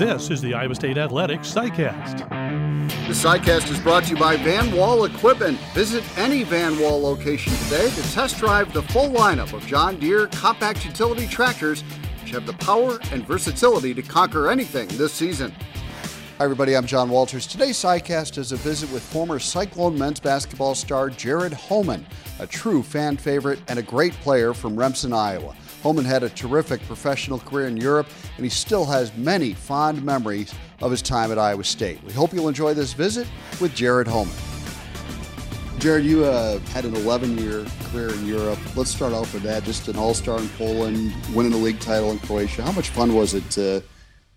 This is the Iowa State Athletics SciCast. The SciCast is brought to you by Van Wall Equipment. Visit any Van Wall location today to test drive the full lineup of John Deere compact utility tractors, which have the power and versatility to conquer anything this season. Hi, everybody. I'm John Walters. Today's SciCast is a visit with former Cyclone men's basketball star Jared Homan, a true fan favorite and a great player from Remsen, Iowa. Homan had a terrific professional career in Europe, and he still has many fond memories of his time at Iowa State. We hope you'll enjoy this visit with Jared Homan. Jared, you uh, had an 11 year career in Europe. Let's start off with that. Just an all star in Poland, winning a league title in Croatia. How much fun was it to,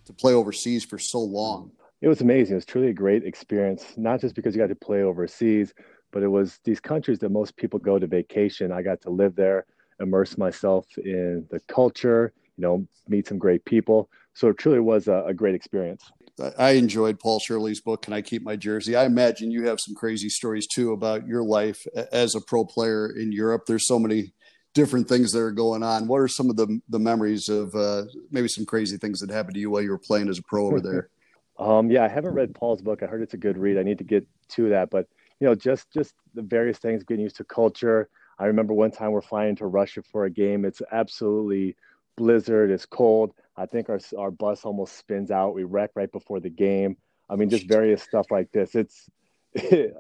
to play overseas for so long? It was amazing. It was truly a great experience, not just because you got to play overseas, but it was these countries that most people go to vacation. I got to live there immerse myself in the culture, you know, meet some great people. So it truly was a, a great experience. I enjoyed Paul Shirley's book, Can I Keep My Jersey? I imagine you have some crazy stories too about your life as a pro player in Europe. There's so many different things that are going on. What are some of the, the memories of uh, maybe some crazy things that happened to you while you were playing as a pro over there? um, yeah, I haven't read Paul's book. I heard it's a good read. I need to get to that, but you know, just just the various things, getting used to culture, I remember one time we're flying to Russia for a game. It's absolutely blizzard. It's cold. I think our our bus almost spins out. We wreck right before the game. I mean, just various stuff like this. It's,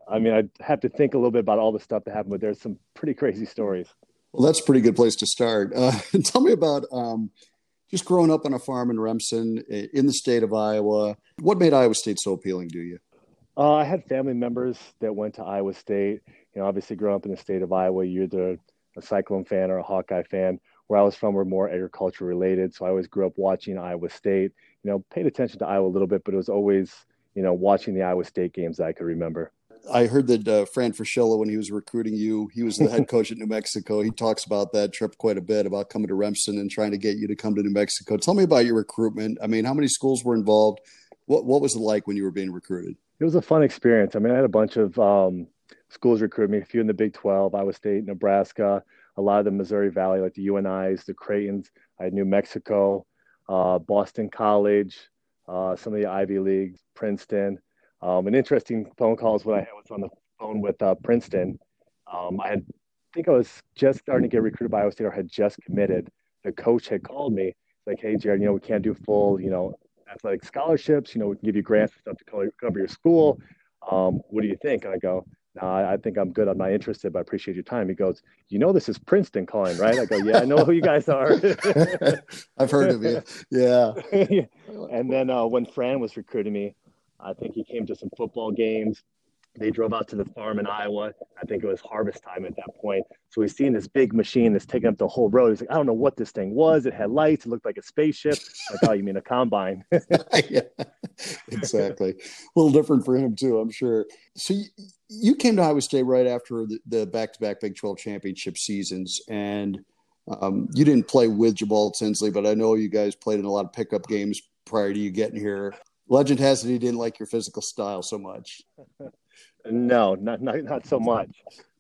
I mean, I have to think a little bit about all the stuff that happened, but there's some pretty crazy stories. Well, that's a pretty good place to start. Uh, tell me about um, just growing up on a farm in Remsen in the state of Iowa. What made Iowa State so appealing to you? Uh, I had family members that went to Iowa State you know, obviously growing up in the state of Iowa, you're either a Cyclone fan or a Hawkeye fan. Where I was from, we're more agriculture related. So I always grew up watching Iowa State. You know, paid attention to Iowa a little bit, but it was always, you know, watching the Iowa State games that I could remember. I heard that uh, Fran Fraschilla, when he was recruiting you, he was the head coach at New Mexico. He talks about that trip quite a bit about coming to Remsen and trying to get you to come to New Mexico. Tell me about your recruitment. I mean, how many schools were involved? What what was it like when you were being recruited? It was a fun experience. I mean, I had a bunch of um, schools recruited me, a few in the Big 12, Iowa State, Nebraska, a lot of the Missouri Valley, like the UNIs, the Creightons. I had New Mexico, uh, Boston College, uh, some of the Ivy Leagues, Princeton. Um, an interesting phone call is what I had was on the phone with uh, Princeton. Um, I had, I think I was just starting to get recruited by Iowa State or had just committed. The coach had called me like, "Hey, Jared, you know we can't do full, you know, athletic scholarships. You know, we can give you grants and stuff to cover, cover your school. Um, what do you think?" And I go, no, I, I, think I'm good. I'm not interested, but I appreciate your time. He goes, you know, this is Princeton calling, right? I go, yeah, I know who you guys are. I've heard of you. Yeah. and then uh, when Fran was recruiting me, I think he came to some football games. They drove out to the farm in Iowa. I think it was harvest time at that point. So he's seeing this big machine that's taking up the whole road. He's like, I don't know what this thing was. It had lights. It looked like a spaceship. Like, oh, you mean a combine? yeah, exactly. A little different for him too, I'm sure. So you, you came to Iowa State right after the back-to-back Big 12 championship seasons, and um, you didn't play with Jamaal Tinsley, but I know you guys played in a lot of pickup games prior to you getting here. Legend has it he didn't like your physical style so much. No, not, not not so much.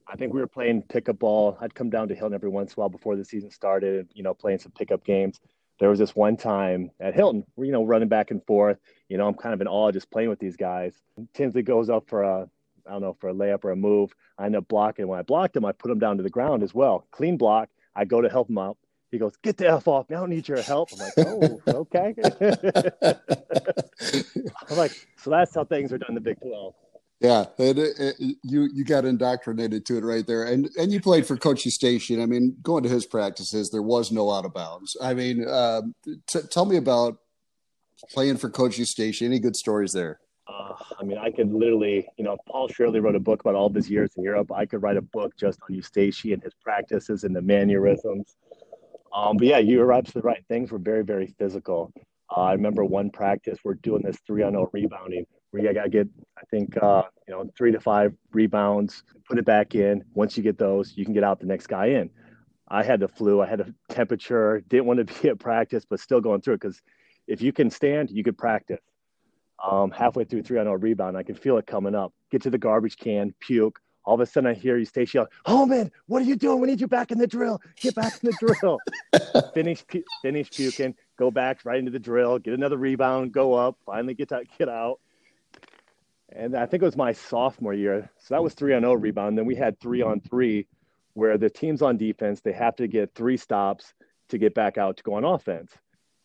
I think we were playing pickup ball. I'd come down to Hilton every once in a while before the season started, you know, playing some pickup games. There was this one time at Hilton, where, you know, running back and forth. You know, I'm kind of in awe just playing with these guys. Tinsley goes up for a, I don't know, for a layup or a move. I end up blocking. When I blocked him, I put him down to the ground as well. Clean block. I go to help him out. He goes, "Get the f off! Me. I don't need your help." I'm like, "Oh, okay." I'm like, "So that's how things are done in the Big 12." Yeah, it, it, you you got indoctrinated to it right there, and and you played for Coach Eustachy. I mean, going to his practices, there was no out of bounds. I mean, uh, t- tell me about playing for Coach Eustachy. Any good stories there? Uh, I mean, I could literally, you know, Paul Shirley wrote a book about all of his years in Europe. I could write a book just on Eustachy and his practices and the mannerisms. Um, but yeah, you were absolutely right. Things were very, very physical. Uh, I remember one practice, we're doing this three on zero rebounding where you got to get, I think, uh, you know, three to five rebounds, put it back in. Once you get those, you can get out the next guy in. I had the flu. I had a temperature. Didn't want to be at practice, but still going through it because if you can stand, you could practice. Um, halfway through three on a rebound, I can feel it coming up. Get to the garbage can, puke. All of a sudden, I hear Eustachy yelling, "Homan, what are you doing? We need you back in the drill. Get back in the drill." finish, pu- finish puking. go back right into the drill, get another rebound, go up, finally get to, get out. And I think it was my sophomore year. So that was three on zero rebound. Then we had three on three, where the team's on defense. They have to get three stops to get back out to go on offense.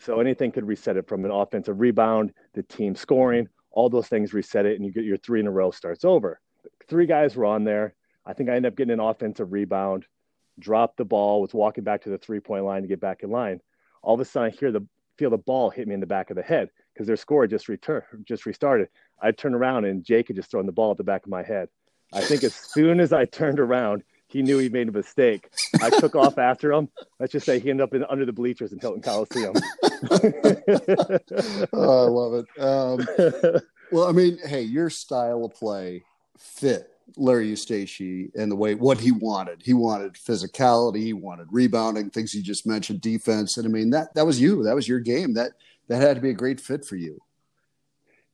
So anything could reset it from an offensive rebound, the team scoring, all those things reset it, and you get your three in a row starts over. Three guys were on there. I think I ended up getting an offensive rebound, dropped the ball, was walking back to the three point line to get back in line. All of a sudden, I hear the feel the ball hit me in the back of the head because their score just returned, just restarted. I turned around and Jake had just thrown the ball at the back of my head. I think as soon as I turned around, he knew he made a mistake. I took off after him. Let's just say he ended up in, under the bleachers in Hilton Coliseum. oh, I love it. Um, well, I mean, hey, your style of play fit Larry Eustachy and the way what he wanted. He wanted physicality, he wanted rebounding, things you just mentioned, defense. And I mean that that was you. That was your game. That that had to be a great fit for you.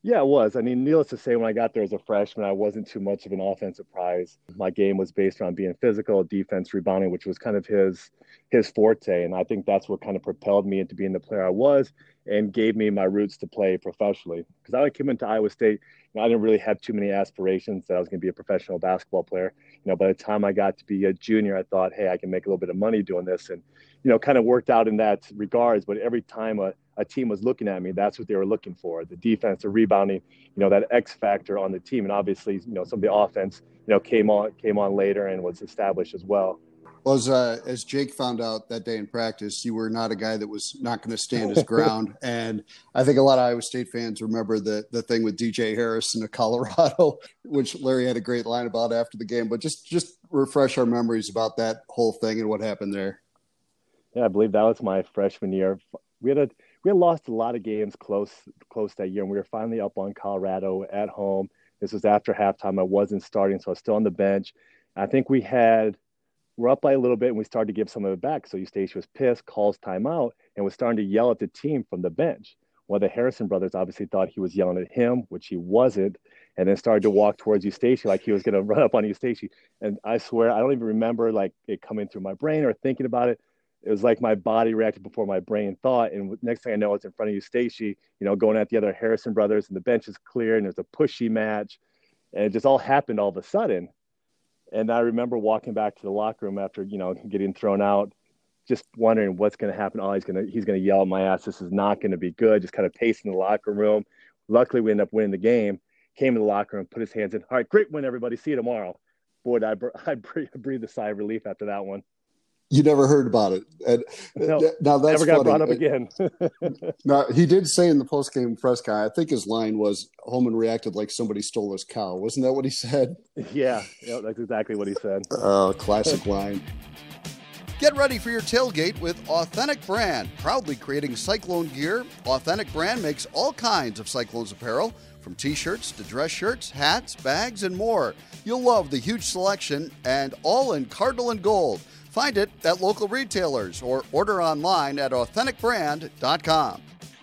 Yeah, it was. I mean, needless to say, when I got there as a freshman, I wasn't too much of an offensive prize. My game was based around being physical, defense, rebounding, which was kind of his his forte. And I think that's what kind of propelled me into being the player I was and gave me my roots to play professionally. Because I came into Iowa State, I didn't really have too many aspirations that I was going to be a professional basketball player. You know, by the time I got to be a junior, I thought, hey, I can make a little bit of money doing this, and you know, kind of worked out in that regards. But every time a a team was looking at me, that's what they were looking for: the defense, the rebounding, you know, that X factor on the team. And obviously, you know, some of the offense, you know, came on came on later and was established as well. Well, as, uh, as Jake found out that day in practice, you were not a guy that was not going to stand his ground. And I think a lot of Iowa State fans remember the the thing with DJ Harris in Colorado, which Larry had a great line about after the game. But just just refresh our memories about that whole thing and what happened there. Yeah, I believe that was my freshman year. We had a we had lost a lot of games close close that year, and we were finally up on Colorado at home. This was after halftime. I wasn't starting, so I was still on the bench. I think we had we're up by a little bit, and we started to give some of it back. So Eustachy was pissed, calls timeout, and was starting to yell at the team from the bench. Of the Harrison brothers obviously thought he was yelling at him, which he wasn't, and then started to walk towards Eustachy like he was going to run up on Eustachy. And I swear, I don't even remember like it coming through my brain or thinking about it it was like my body reacted before my brain thought. And next thing I know, it's in front of Eustachy, you know, going at the other Harrison brothers, and the bench is clear, and there's a pushy match, and it just all happened all of a sudden. And I remember walking back to the locker room after, you know, getting thrown out, just wondering what's going to happen. Oh, he's going to he's going to yell at my ass. This is not going to be good. Just kind of pacing the locker room. Luckily, we ended up winning the game. Came in the locker room, put his hands in. All right, great win, everybody. See you tomorrow. Boy, I I breathed a sigh of relief after that one you never heard about it. And no, now that's never got funny. brought up again. now he did say in the post game press guy, I think his line was Homan reacted like somebody stole his cow. Wasn't that what he said? Yeah, yeah that's exactly what he said. Oh, classic line. Get ready for your tailgate with Authentic Brand. Proudly creating Cyclone gear, Authentic Brand makes all kinds of Cyclones apparel, from t shirts to dress shirts, hats, bags, and more. You'll love the huge selection and all in cardinal and gold. Find it at local retailers or order online at authenticbrand.com.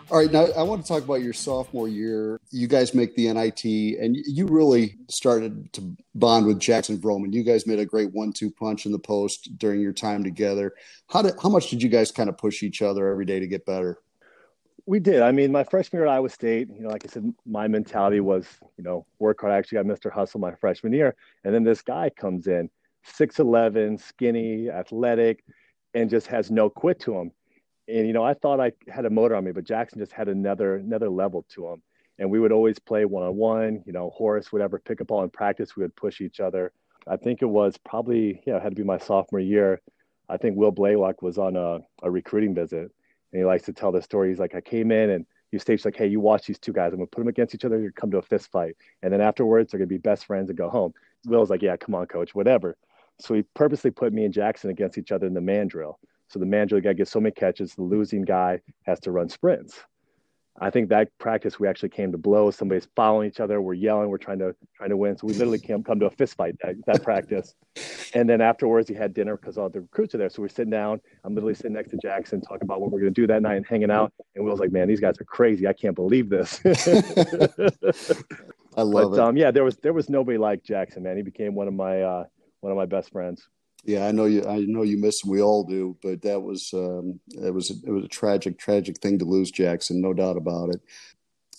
All right, now I want to talk about your sophomore year. You guys make the NIT, and you really started to bond with Jackson Vroman. You guys made a great one-two punch in the post during your time together. How did how much did you guys kind of push each other every day to get better? We did. I mean, my freshman year at Iowa State, you know, like I said, my mentality was, you know, work hard. I actually got Mr. Hustle my freshman year, and then this guy comes in 6'11, skinny, athletic, and just has no quit to him. And, you know, I thought I had a motor on me, but Jackson just had another another level to him. And we would always play one on one. You know, Horace would ever pick up ball in practice. We would push each other. I think it was probably, yeah, it had to be my sophomore year. I think Will Blalock was on a, a recruiting visit. And he likes to tell the story. He's like, I came in and you staged like, hey, you watch these two guys. I'm gonna put them against each other. You're come to a fist fight, and then afterwards they're gonna be best friends and go home. Will's like, yeah, come on, coach, whatever. So he purposely put me and Jackson against each other in the man drill. So the man drill guy gets so many catches, the losing guy has to run sprints. I think that practice we actually came to blows. Somebody's following each other. We're yelling. We're trying to trying to win. So we literally came come to a fist fight that, that practice. And then afterwards, he had dinner because all the recruits are there. So we're sitting down. I'm literally sitting next to Jackson, talking about what we're going to do that night and hanging out. And Will's like, "Man, these guys are crazy. I can't believe this." I love but, it. Um, yeah, there was there was nobody like Jackson. Man, he became one of my uh, one of my best friends. Yeah, I know you. I know you miss him. We all do. But that was um, it was it was a tragic, tragic thing to lose Jackson, no doubt about it.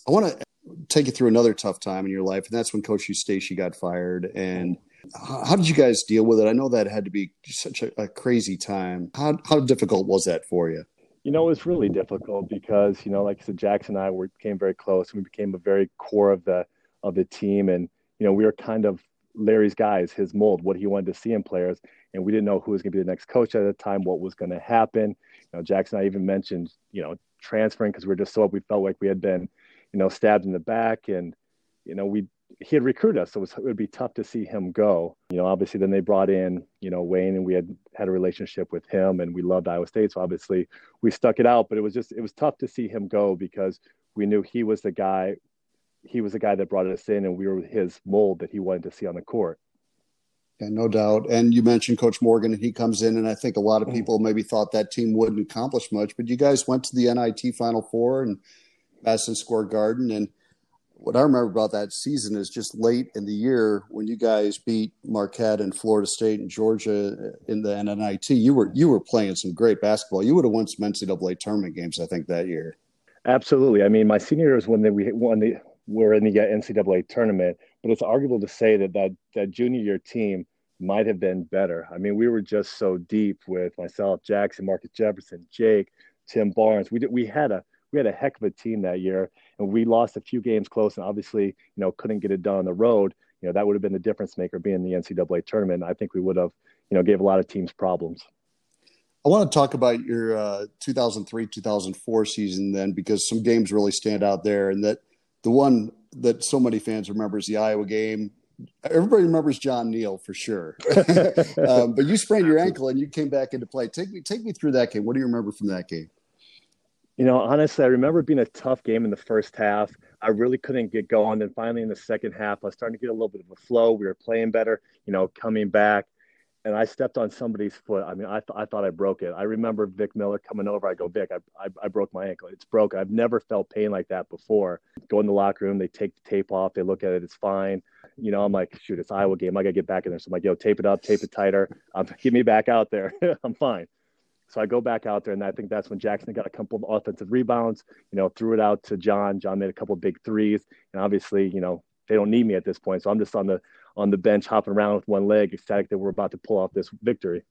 I want to take you through another tough time in your life, and that's when Coach Eustachy got fired. And how did you guys deal with it? I know that had to be such a, a crazy time. How how difficult was that for you? You know, it was really difficult because you know, like I said, Jackson and I were became very close, we became a very core of the of the team, and you know, we were kind of Larry's guys, his mold, what he wanted to see in players and we didn't know who was going to be the next coach at the time, what was going to happen. You know, Jackson, I even mentioned, you know, transferring because we are just so we felt like we had been, you know, stabbed in the back, and you know, we he had recruited us, so it, was, it would be tough to see him go. You know, obviously, then they brought in, you know, Wayne, and we had had a relationship with him, and we loved Iowa State, so obviously we stuck it out. But it was just it was tough to see him go because we knew he was the guy. He was the guy that brought us in, and we were his mold that he wanted to see on the court. Yeah, no doubt. And you mentioned Coach Morgan, and he comes in, and I think a lot of mm. people maybe thought that team wouldn't accomplish much, but you guys went to the NIT Final Four and Madison Square Garden. And what I remember about that season is just late in the year when you guys beat Marquette and Florida State and Georgia in the NIT. You were you were playing some great basketball. You would have won some NCAA tournament games, I think, that year. Absolutely. I mean, my senior year was when they, we won the were in the NCAA tournament, but it's arguable to say that that, that junior year team might have been better. I mean, we were just so deep with myself, Jackson, Marcus Jefferson, Jake, Tim Barnes. We did, we had a we had a heck of a team that year, and we lost a few games close, and obviously, you know, couldn't get it done on the road. You know, that would have been the difference maker being the NCAA tournament. I think we would have, you know, gave a lot of teams problems. I want to talk about your uh, 2003 2004 season then, because some games really stand out there, and that the one that so many fans remember is the Iowa game everybody remembers John Neal for sure. um, but you sprained your ankle and you came back into play. Take me take me through that game. What do you remember from that game? You know, honestly, I remember being a tough game in the first half. I really couldn't get going. Then finally in the second half, I was starting to get a little bit of a flow. We were playing better, you know, coming back. And I stepped on somebody's foot. I mean, I, th- I thought I broke it. I remember Vic Miller coming over. I go, Vic, I, I, I broke my ankle. It's broken. I've never felt pain like that before. Go in the locker room. They take the tape off. They look at it. It's fine you know, I'm like, shoot, it's Iowa game. I gotta get back in there. So I'm like, yo, tape it up, tape it tighter. Um, get me back out there. I'm fine. So I go back out there, and I think that's when Jackson got a couple of offensive rebounds. You know, threw it out to John. John made a couple big threes, and obviously, you know, they don't need me at this point. So I'm just on the on the bench, hopping around with one leg, ecstatic that we're about to pull off this victory.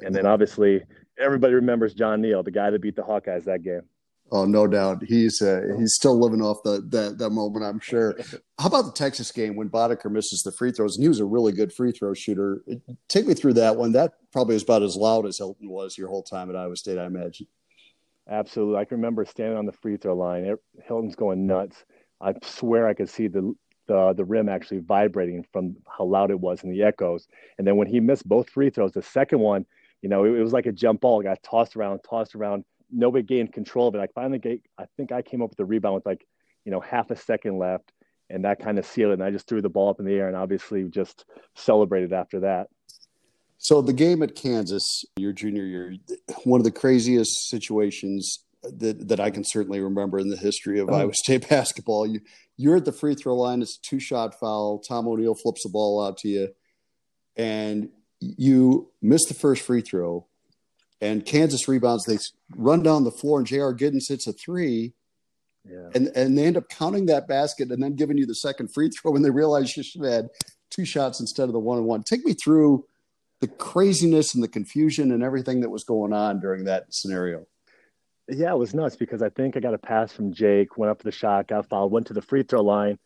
And then obviously, everybody remembers John Neal, the guy that beat the Hawkeyes that game. Oh, no doubt. He's uh, he's still living off the, that that moment, I'm sure. How about the Texas game when Boddicker misses the free throws? And he was a really good free throw shooter. Take me through that one. That probably is about as loud as Hilton was your whole time at Iowa State, I imagine. Absolutely. I can remember standing on the free throw line. Hilton's going nuts. I swear I could see the the the rim actually vibrating from how loud it was and the echoes. And then when he missed both free throws, the second one, you know, it, it was like a jump ball. It got tossed around, tossed around nobody gained control of it. I finally get, I think I came up with the rebound with like, you know, half a second left and that kind of sealed it. And I just threw the ball up in the air and obviously just celebrated after that. So the game at Kansas, your junior year, one of the craziest situations that, that I can certainly remember in the history of oh. Iowa State basketball. You you're at the free throw line. It's a two shot foul. Tom O'Neill flips the ball out to you, and you miss the first free throw and Kansas rebounds. They run down the floor, and J.R. Giddens hits a three. Yeah. And and they end up counting that basket and then giving you the second free throw when they realize you should have had two shots instead of the one and one. Take me through the craziness and the confusion and everything that was going on during that scenario. Yeah, it was nuts because I think I got a pass from Jake, went up to the shot, got fouled, went to the free throw line,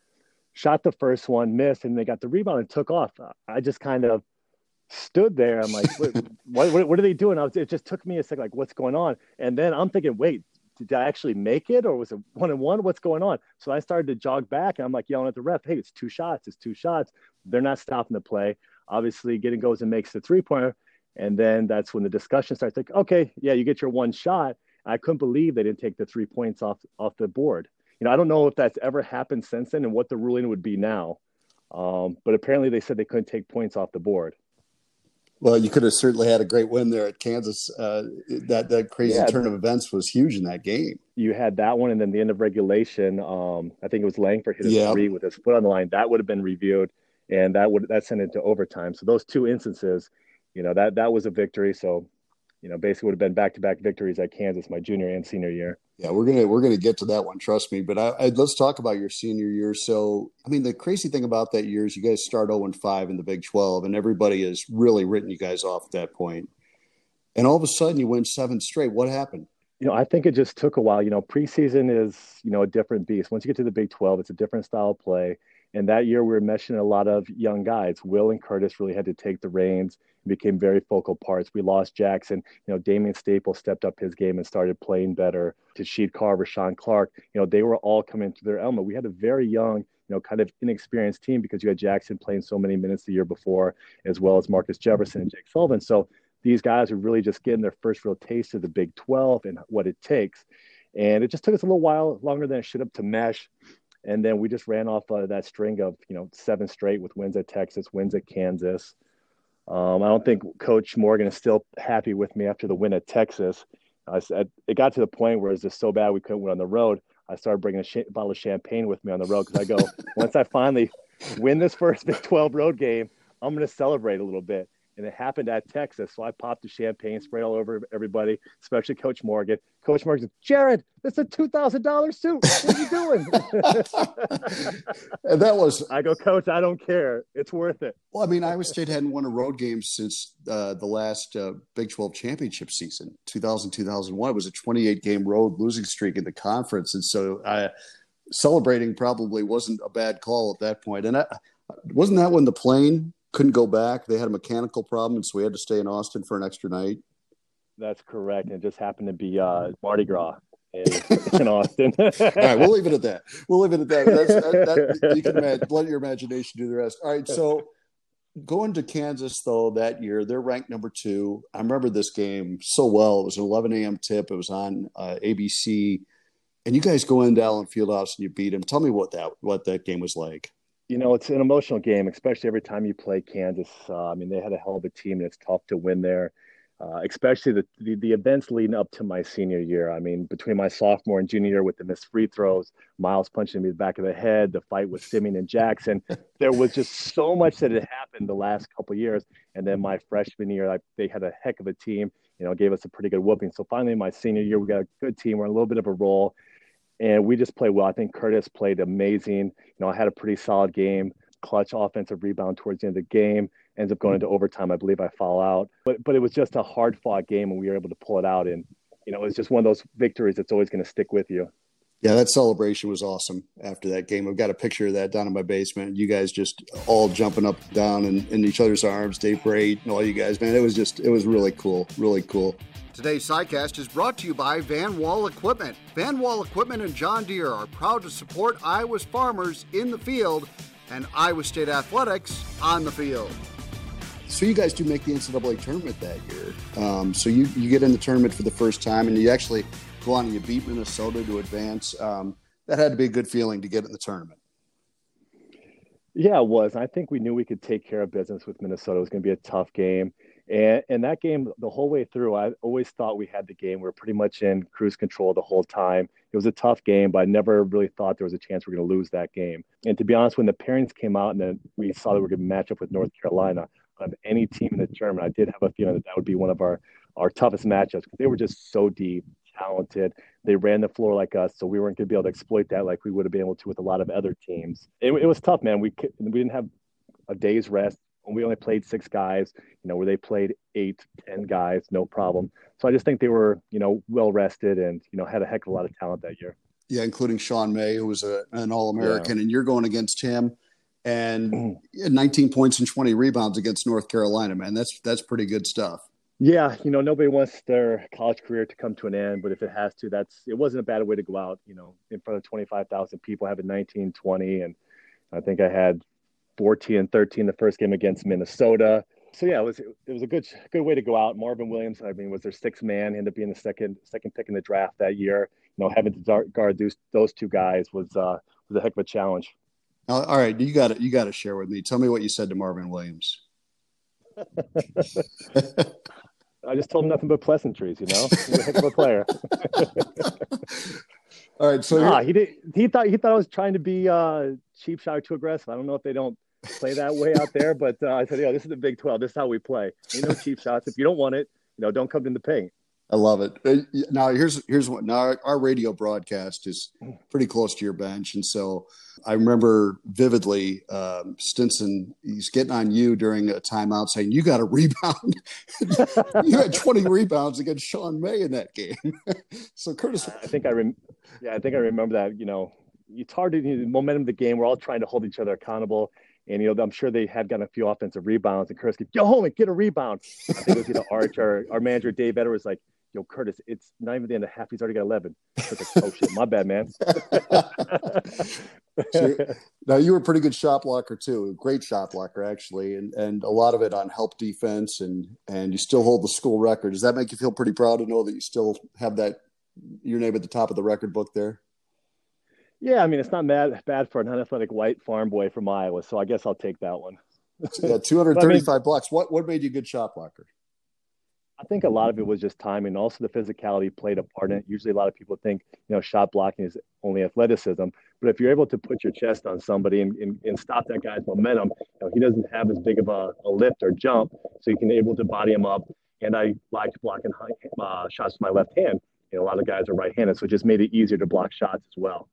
shot the first one, missed, and they got the rebound and took off. I just kind of stood there. I'm like, what, what, what, are they doing? I was, it just took me a second, like, what's going on? And then I'm thinking, wait, did I actually make it or was it one and one? What's going on? So I started to jog back and I'm like yelling at the ref, hey, it's two shots, it's two shots. They're not stopping the play. Obviously, Giddens goes and makes the three pointer. And then that's when the discussion starts like, okay, yeah, you get your one shot. I couldn't believe they didn't take the three points off off the board. You know, I don't know if that's ever happened since then and what the ruling would be now. Um, but apparently they said they couldn't take points off the board. Well, you could have certainly had a great win there at Kansas. Uh, that that crazy yeah. turn of events was huge in that game. You had that one, and then the end of regulation. Um, I think it was Langford hit a yep. three with his foot on the line. That would have been reviewed, and that would that sent it to overtime. So those two instances, you know that that was a victory. So, you know, basically would have been back to back victories at Kansas my junior and senior year. Yeah, we're gonna we're gonna get to that one. Trust me. But I, I, let's talk about your senior year. So, I mean, the crazy thing about that year is you guys start zero and five in the Big Twelve, and everybody has really written you guys off at that point. And all of a sudden, you win seven straight. What happened? You know, I think it just took a while. You know, preseason is you know a different beast. Once you get to the Big Twelve, it's a different style of play. And that year, we were meshing a lot of young guys. Will and Curtis really had to take the reins and became very focal parts. We lost Jackson. You know, Damian Staples stepped up his game and started playing better. Sheed Carver, Sean Clark, you know, they were all coming into their element. We had a very young, you know, kind of inexperienced team because you had Jackson playing so many minutes the year before, as well as Marcus Jefferson and Jake Sullivan. So these guys are really just getting their first real taste of the Big 12 and what it takes. And it just took us a little while longer than it should have to mesh. And then we just ran off of that string of, you know, seven straight with wins at Texas, wins at Kansas. Um, I don't think Coach Morgan is still happy with me after the win at Texas. I said it got to the point where it was just so bad we couldn't win on the road. I started bringing a sh- bottle of champagne with me on the road because I go, once I finally win this first Big 12 road game, I'm going to celebrate a little bit and it happened at Texas. So I popped the champagne, sprayed all over everybody, especially Coach Morgan. Coach Morgan said, Jared, it's a two thousand dollar suit. What are you doing? and that was I go, Coach, I don't care. It's worth it. Well, I mean, Iowa State hadn't won a road game since uh, the last uh, Big 12 championship season, 2000, 2001. It was a 28 game road losing streak in the conference. And so I, celebrating probably wasn't a bad call at that point. And I, wasn't that when the plane couldn't go back. They had a mechanical problem, so we had to stay in Austin for an extra night. That's correct. And it just happened to be uh, Mardi Gras in, in Austin. All right, we'll leave it at that. We'll leave it at that. That's, that, that you can imagine, let your imagination do the rest. All right, so going to Kansas though that year, they're ranked number two. I remember this game so well. It was an 11 a.m. tip. It was on uh, ABC, and you guys go into Allen Fieldhouse and you beat them. Tell me what that what that game was like you know, it's an emotional game, especially every time you play Kansas. Uh, I mean, they had a hell of a team, and it's tough to win there. Uh, especially the, the, the events leading up to my senior year. I mean, between my sophomore and junior year with the missed free throws, Miles punching me in the back of the head, the fight with Simien and Jackson, there was just so much that had happened the last couple years. And then my freshman year, I, they had a heck of a team. You know, gave us a pretty good whooping. So finally, my senior year, we got a good team. We're in a little bit of a roll and we just played well. I think Curtis played amazing. You know, I had a pretty solid game, clutch offensive rebound towards the end of the game. Ends up going into overtime. I believe I fall out, but but it was just a hard fought game, and we were able to pull it out. And you know, it's just one of those victories that's always going to stick with you. Yeah, that celebration was awesome after that game. I've got a picture of that down in my basement. You guys just all jumping up and down in, in each other's arms, Dave Bray and all you guys, man. It was just, it was really cool. Really cool. Today's SciCast is brought to you by Van Wall Equipment. Van Wall Equipment and John Deere are proud to support Iowa's farmers in the field and Iowa State athletics on the field. So you guys do make the NCAA tournament that year. Um, so you, you get in the tournament for the first time and you actually go on and you beat Minnesota to advance. Um, that had to be a good feeling to get in the tournament. Yeah, it was. I think we knew we could take care of business with Minnesota. It was going to be a tough game. And, and that game, the whole way through, I always thought we had the game. We were pretty much in cruise control the whole time. It was a tough game, but I never really thought there was a chance we are going to lose that game. And to be honest, when the pairings came out and then we saw that we are going to match up with North Carolina, of any team in the tournament, I did have a feeling that that would be one of our, our toughest matchups because they were just so deep, talented. They ran the floor like us, so we weren't going to be able to exploit that like we would have been able to with a lot of other teams. It, it was tough, man. We we didn't have a day's rest we only played six guys, you know, where they played eight, ten guys, no problem. So I just think they were, you know, well rested and, you know, had a heck of a lot of talent that year. Yeah, including Sean May, who was a, an All American, yeah. and you're going against him and 19 points and 20 rebounds against North Carolina, man. That's that's pretty good stuff. Yeah, you know, nobody wants their college career to come to an end, but if it has to, that's it wasn't a bad way to go out, you know, in front of 25,000 people having 19, 20 and I think I had 14 and 13 the first game against Minnesota. So yeah, it was it was a good good way to go out. Marvin Williams, I mean, was their sixth man, ended up being the second second pick in the draft that year. You know, having to guard those those two guys was uh, was a heck of a challenge. All right, you got it. You got to share with me. Tell me what you said to Marvin Williams. I just told him nothing but pleasantries. You know, he's a heck of a player. All right, so nah, he did. He thought he thought I was trying to be uh, cheap shot or too aggressive. I don't know if they don't play that way out there, but uh, I said, "Yeah, this is the Big 12. This is how we play. Ain't no cheap shots. If you don't want it, you know, don't come in the paint." I love it. Uh, now here's here's what now our, radio broadcast is pretty close to your bench, and so I remember vividly um, Stinson. He's getting on you during a timeout, saying you got a rebound. you had 20 rebounds against Sean May in that game. so Curtis, I think I rem- yeah, I think I remember that. You know, it's hard to the momentum of the game. We're all trying to hold each other accountable. And you know, I'm sure they had gotten a few offensive rebounds, and Curtis go home and get a rebound. I think it was know Arch, our, our manager Dave Edwards, like, yo, Curtis, it's not even the end of half. He's already got 11. Like, oh, shit, my bad, man. now, you were a pretty good shot blocker, too. Great shot blocker, actually. And, and a lot of it on help defense, and, and you still hold the school record. Does that make you feel pretty proud to know that you still have that, your name at the top of the record book there? Yeah, I mean, it's not bad, bad for an unathletic white farm boy from Iowa, so I guess I'll take that one. yeah, 235 I mean, blocks. What, what made you a good shot blocker? I think a lot of it was just timing. Also, the physicality played a part in it. Usually, a lot of people think, you know, shot blocking is only athleticism. But if you're able to put your chest on somebody and, and, and stop that guy's momentum, you know, he doesn't have as big of a, a, lift or jump, so you can able to body him up. And I like blocking uh, shots with my left hand. You know, a lot of guys are right-handed, so it just made it easier to block shots as well.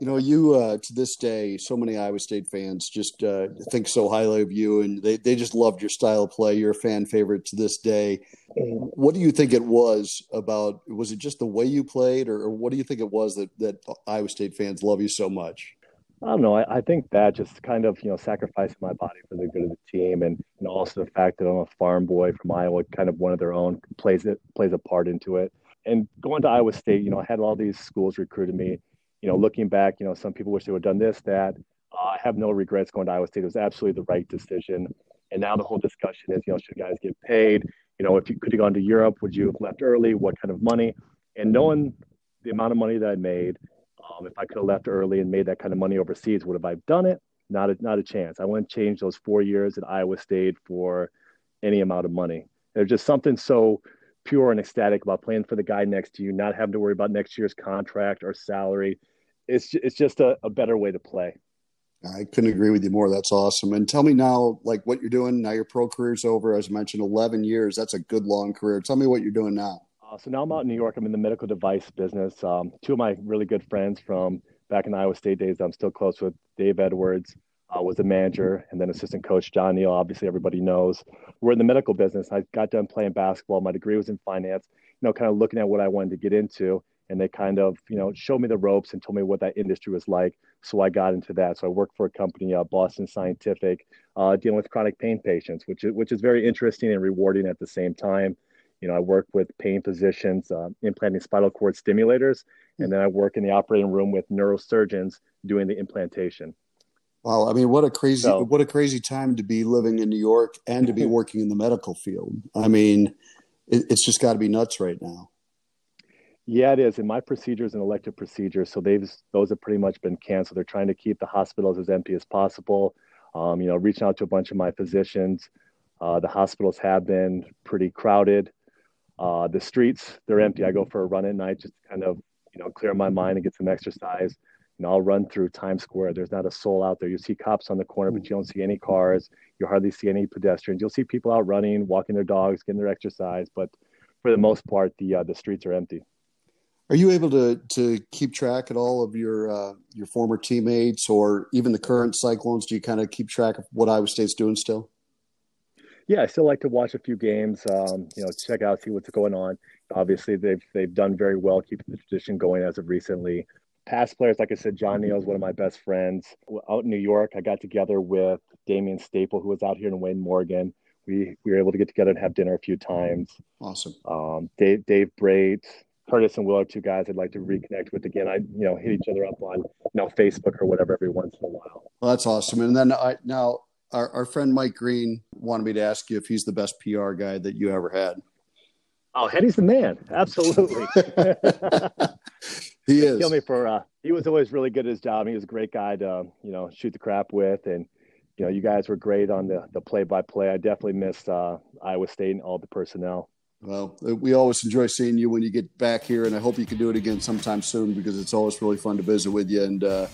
You know, you uh, to this day, so many Iowa State fans just uh, think so highly of you, and they, they just loved your style of play. You're a fan favorite to this day. What do you think it was about? Was it just the way you played, or, or what do you think it was that that Iowa State fans love you so much? I don't know. I, I, think that just kind of, you know, sacrificing my body for the good of the team, and, and also the fact that I'm a farm boy from Iowa, kind of one of their own, plays it plays a part into it. And going to Iowa State, you know, I had all these schools recruited me you know, looking back, you know, some people wish they would have done this, that. Uh, I have no regrets going to Iowa State. It was absolutely the right decision. And now the whole discussion is, you know, should guys get paid? You know, if you could have gone to Europe, would you have left early? What kind of money? And knowing the amount of money that I made, um, if I could have left early and made that kind of money overseas, would have I done it? Not a, not a chance. I wouldn't change those four years at Iowa State for any amount of money. There's just something so pure and ecstatic about playing for the guy next to you, not having to worry about next year's contract or salary it's it's just a, a better way to play. I couldn't agree with you more. That's awesome. And tell me now, like what you're doing now. Your pro career's over, as I mentioned, 11 years. That's a good long career. Tell me what you're doing now. Uh, so now I'm out in New York. I'm in the medical device business. Um, two of my really good friends from back in Iowa State days, I'm still close with. Dave Edwards uh, was the manager, and then assistant coach John Neal. Obviously, everybody knows. We're in the medical business. I got done playing basketball. My degree was in finance. You know, kind of looking at what I wanted to get into and they kind of you know showed me the ropes and told me what that industry was like so i got into that so i worked for a company uh, boston scientific uh, dealing with chronic pain patients which is, which is very interesting and rewarding at the same time you know i work with pain physicians uh, implanting spinal cord stimulators and then i work in the operating room with neurosurgeons doing the implantation Wow, I mean, what a crazy, so, what a crazy time to be living in New York and to be working in the medical field. I mean, it, it's just got to be nuts right now. Yeah, it is. And my procedure is an elective procedure, so they've those have pretty much been canceled. They're trying to keep the hospitals as empty as possible. Um, you know, reaching out to a bunch of my physicians. Uh, the hospitals have been pretty crowded. Uh, the streets they're empty. I go for a run at night just to kind of you know clear my mind and get some exercise. You know, I'll run through Times Square. There's not a soul out there. You see cops on the corner, but you don't see any cars. You hardly see any pedestrians. You'll see people out running, walking their dogs, getting their exercise, but for the most part, the uh, the streets are empty. Are you able to to keep track at all of your uh, your former teammates or even the current Cyclones? Do you kind of keep track of what Iowa State's doing still? Yeah, I still like to watch a few games. Um, you know, check out, see what's going on. Obviously, they've they've done very well keeping the tradition going as of recently. Past players, like I said, John Neal is one of my best friends. Out in New York, I got together with Damian Staple, who was out here in Wayne Morgan. We we were able to get together and have dinner a few times. Awesome. Um, Dave Dave Brait, Curtis and Will are two guys I'd like to reconnect with again. I, you know, hit each other up on, you know, Facebook or whatever every once in a while. Well, that's awesome. And then I now our, our friend Mike Green wanted me to ask you if he's the best PR guy that you ever had. Oh, Hetty's the man. Absolutely. he is. Kill me for. Uh, he was always really good at his job. He was a great guy to, you know, shoot the crap with, and you know, you guys were great on the the play by play. I definitely missed uh, Iowa State and all the personnel. Well, we always enjoy seeing you when you get back here, and I hope you can do it again sometime soon because it's always really fun to visit with you. And uh,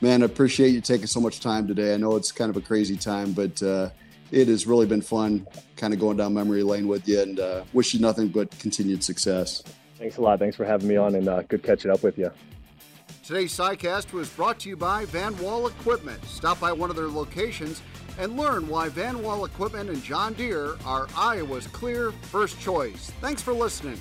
Man, I appreciate you taking so much time today. I know it's kind of a crazy time, but uh, it has really been fun kind of going down memory lane with you and uh, wish you nothing but continued success. Thanks a lot. Thanks for having me on and uh, good catching up with you. Today's SciCast was brought to you by Van Wall Equipment. Stop by one of their locations and learn why Van Wall Equipment and John Deere are Iowa's clear first choice. Thanks for listening.